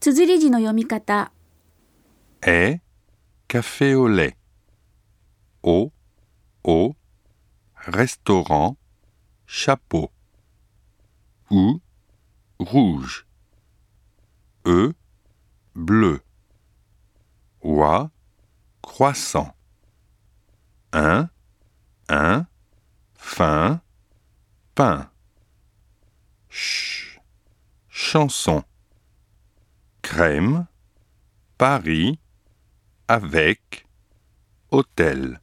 綴り字の読み方、 est café au lait. Au, au, restaurant, chapeau. Ou, rouge. E, bleu. Oie, croissant. Un, un, fin, pain. Ch, chanson. Paris, avec, hôtel.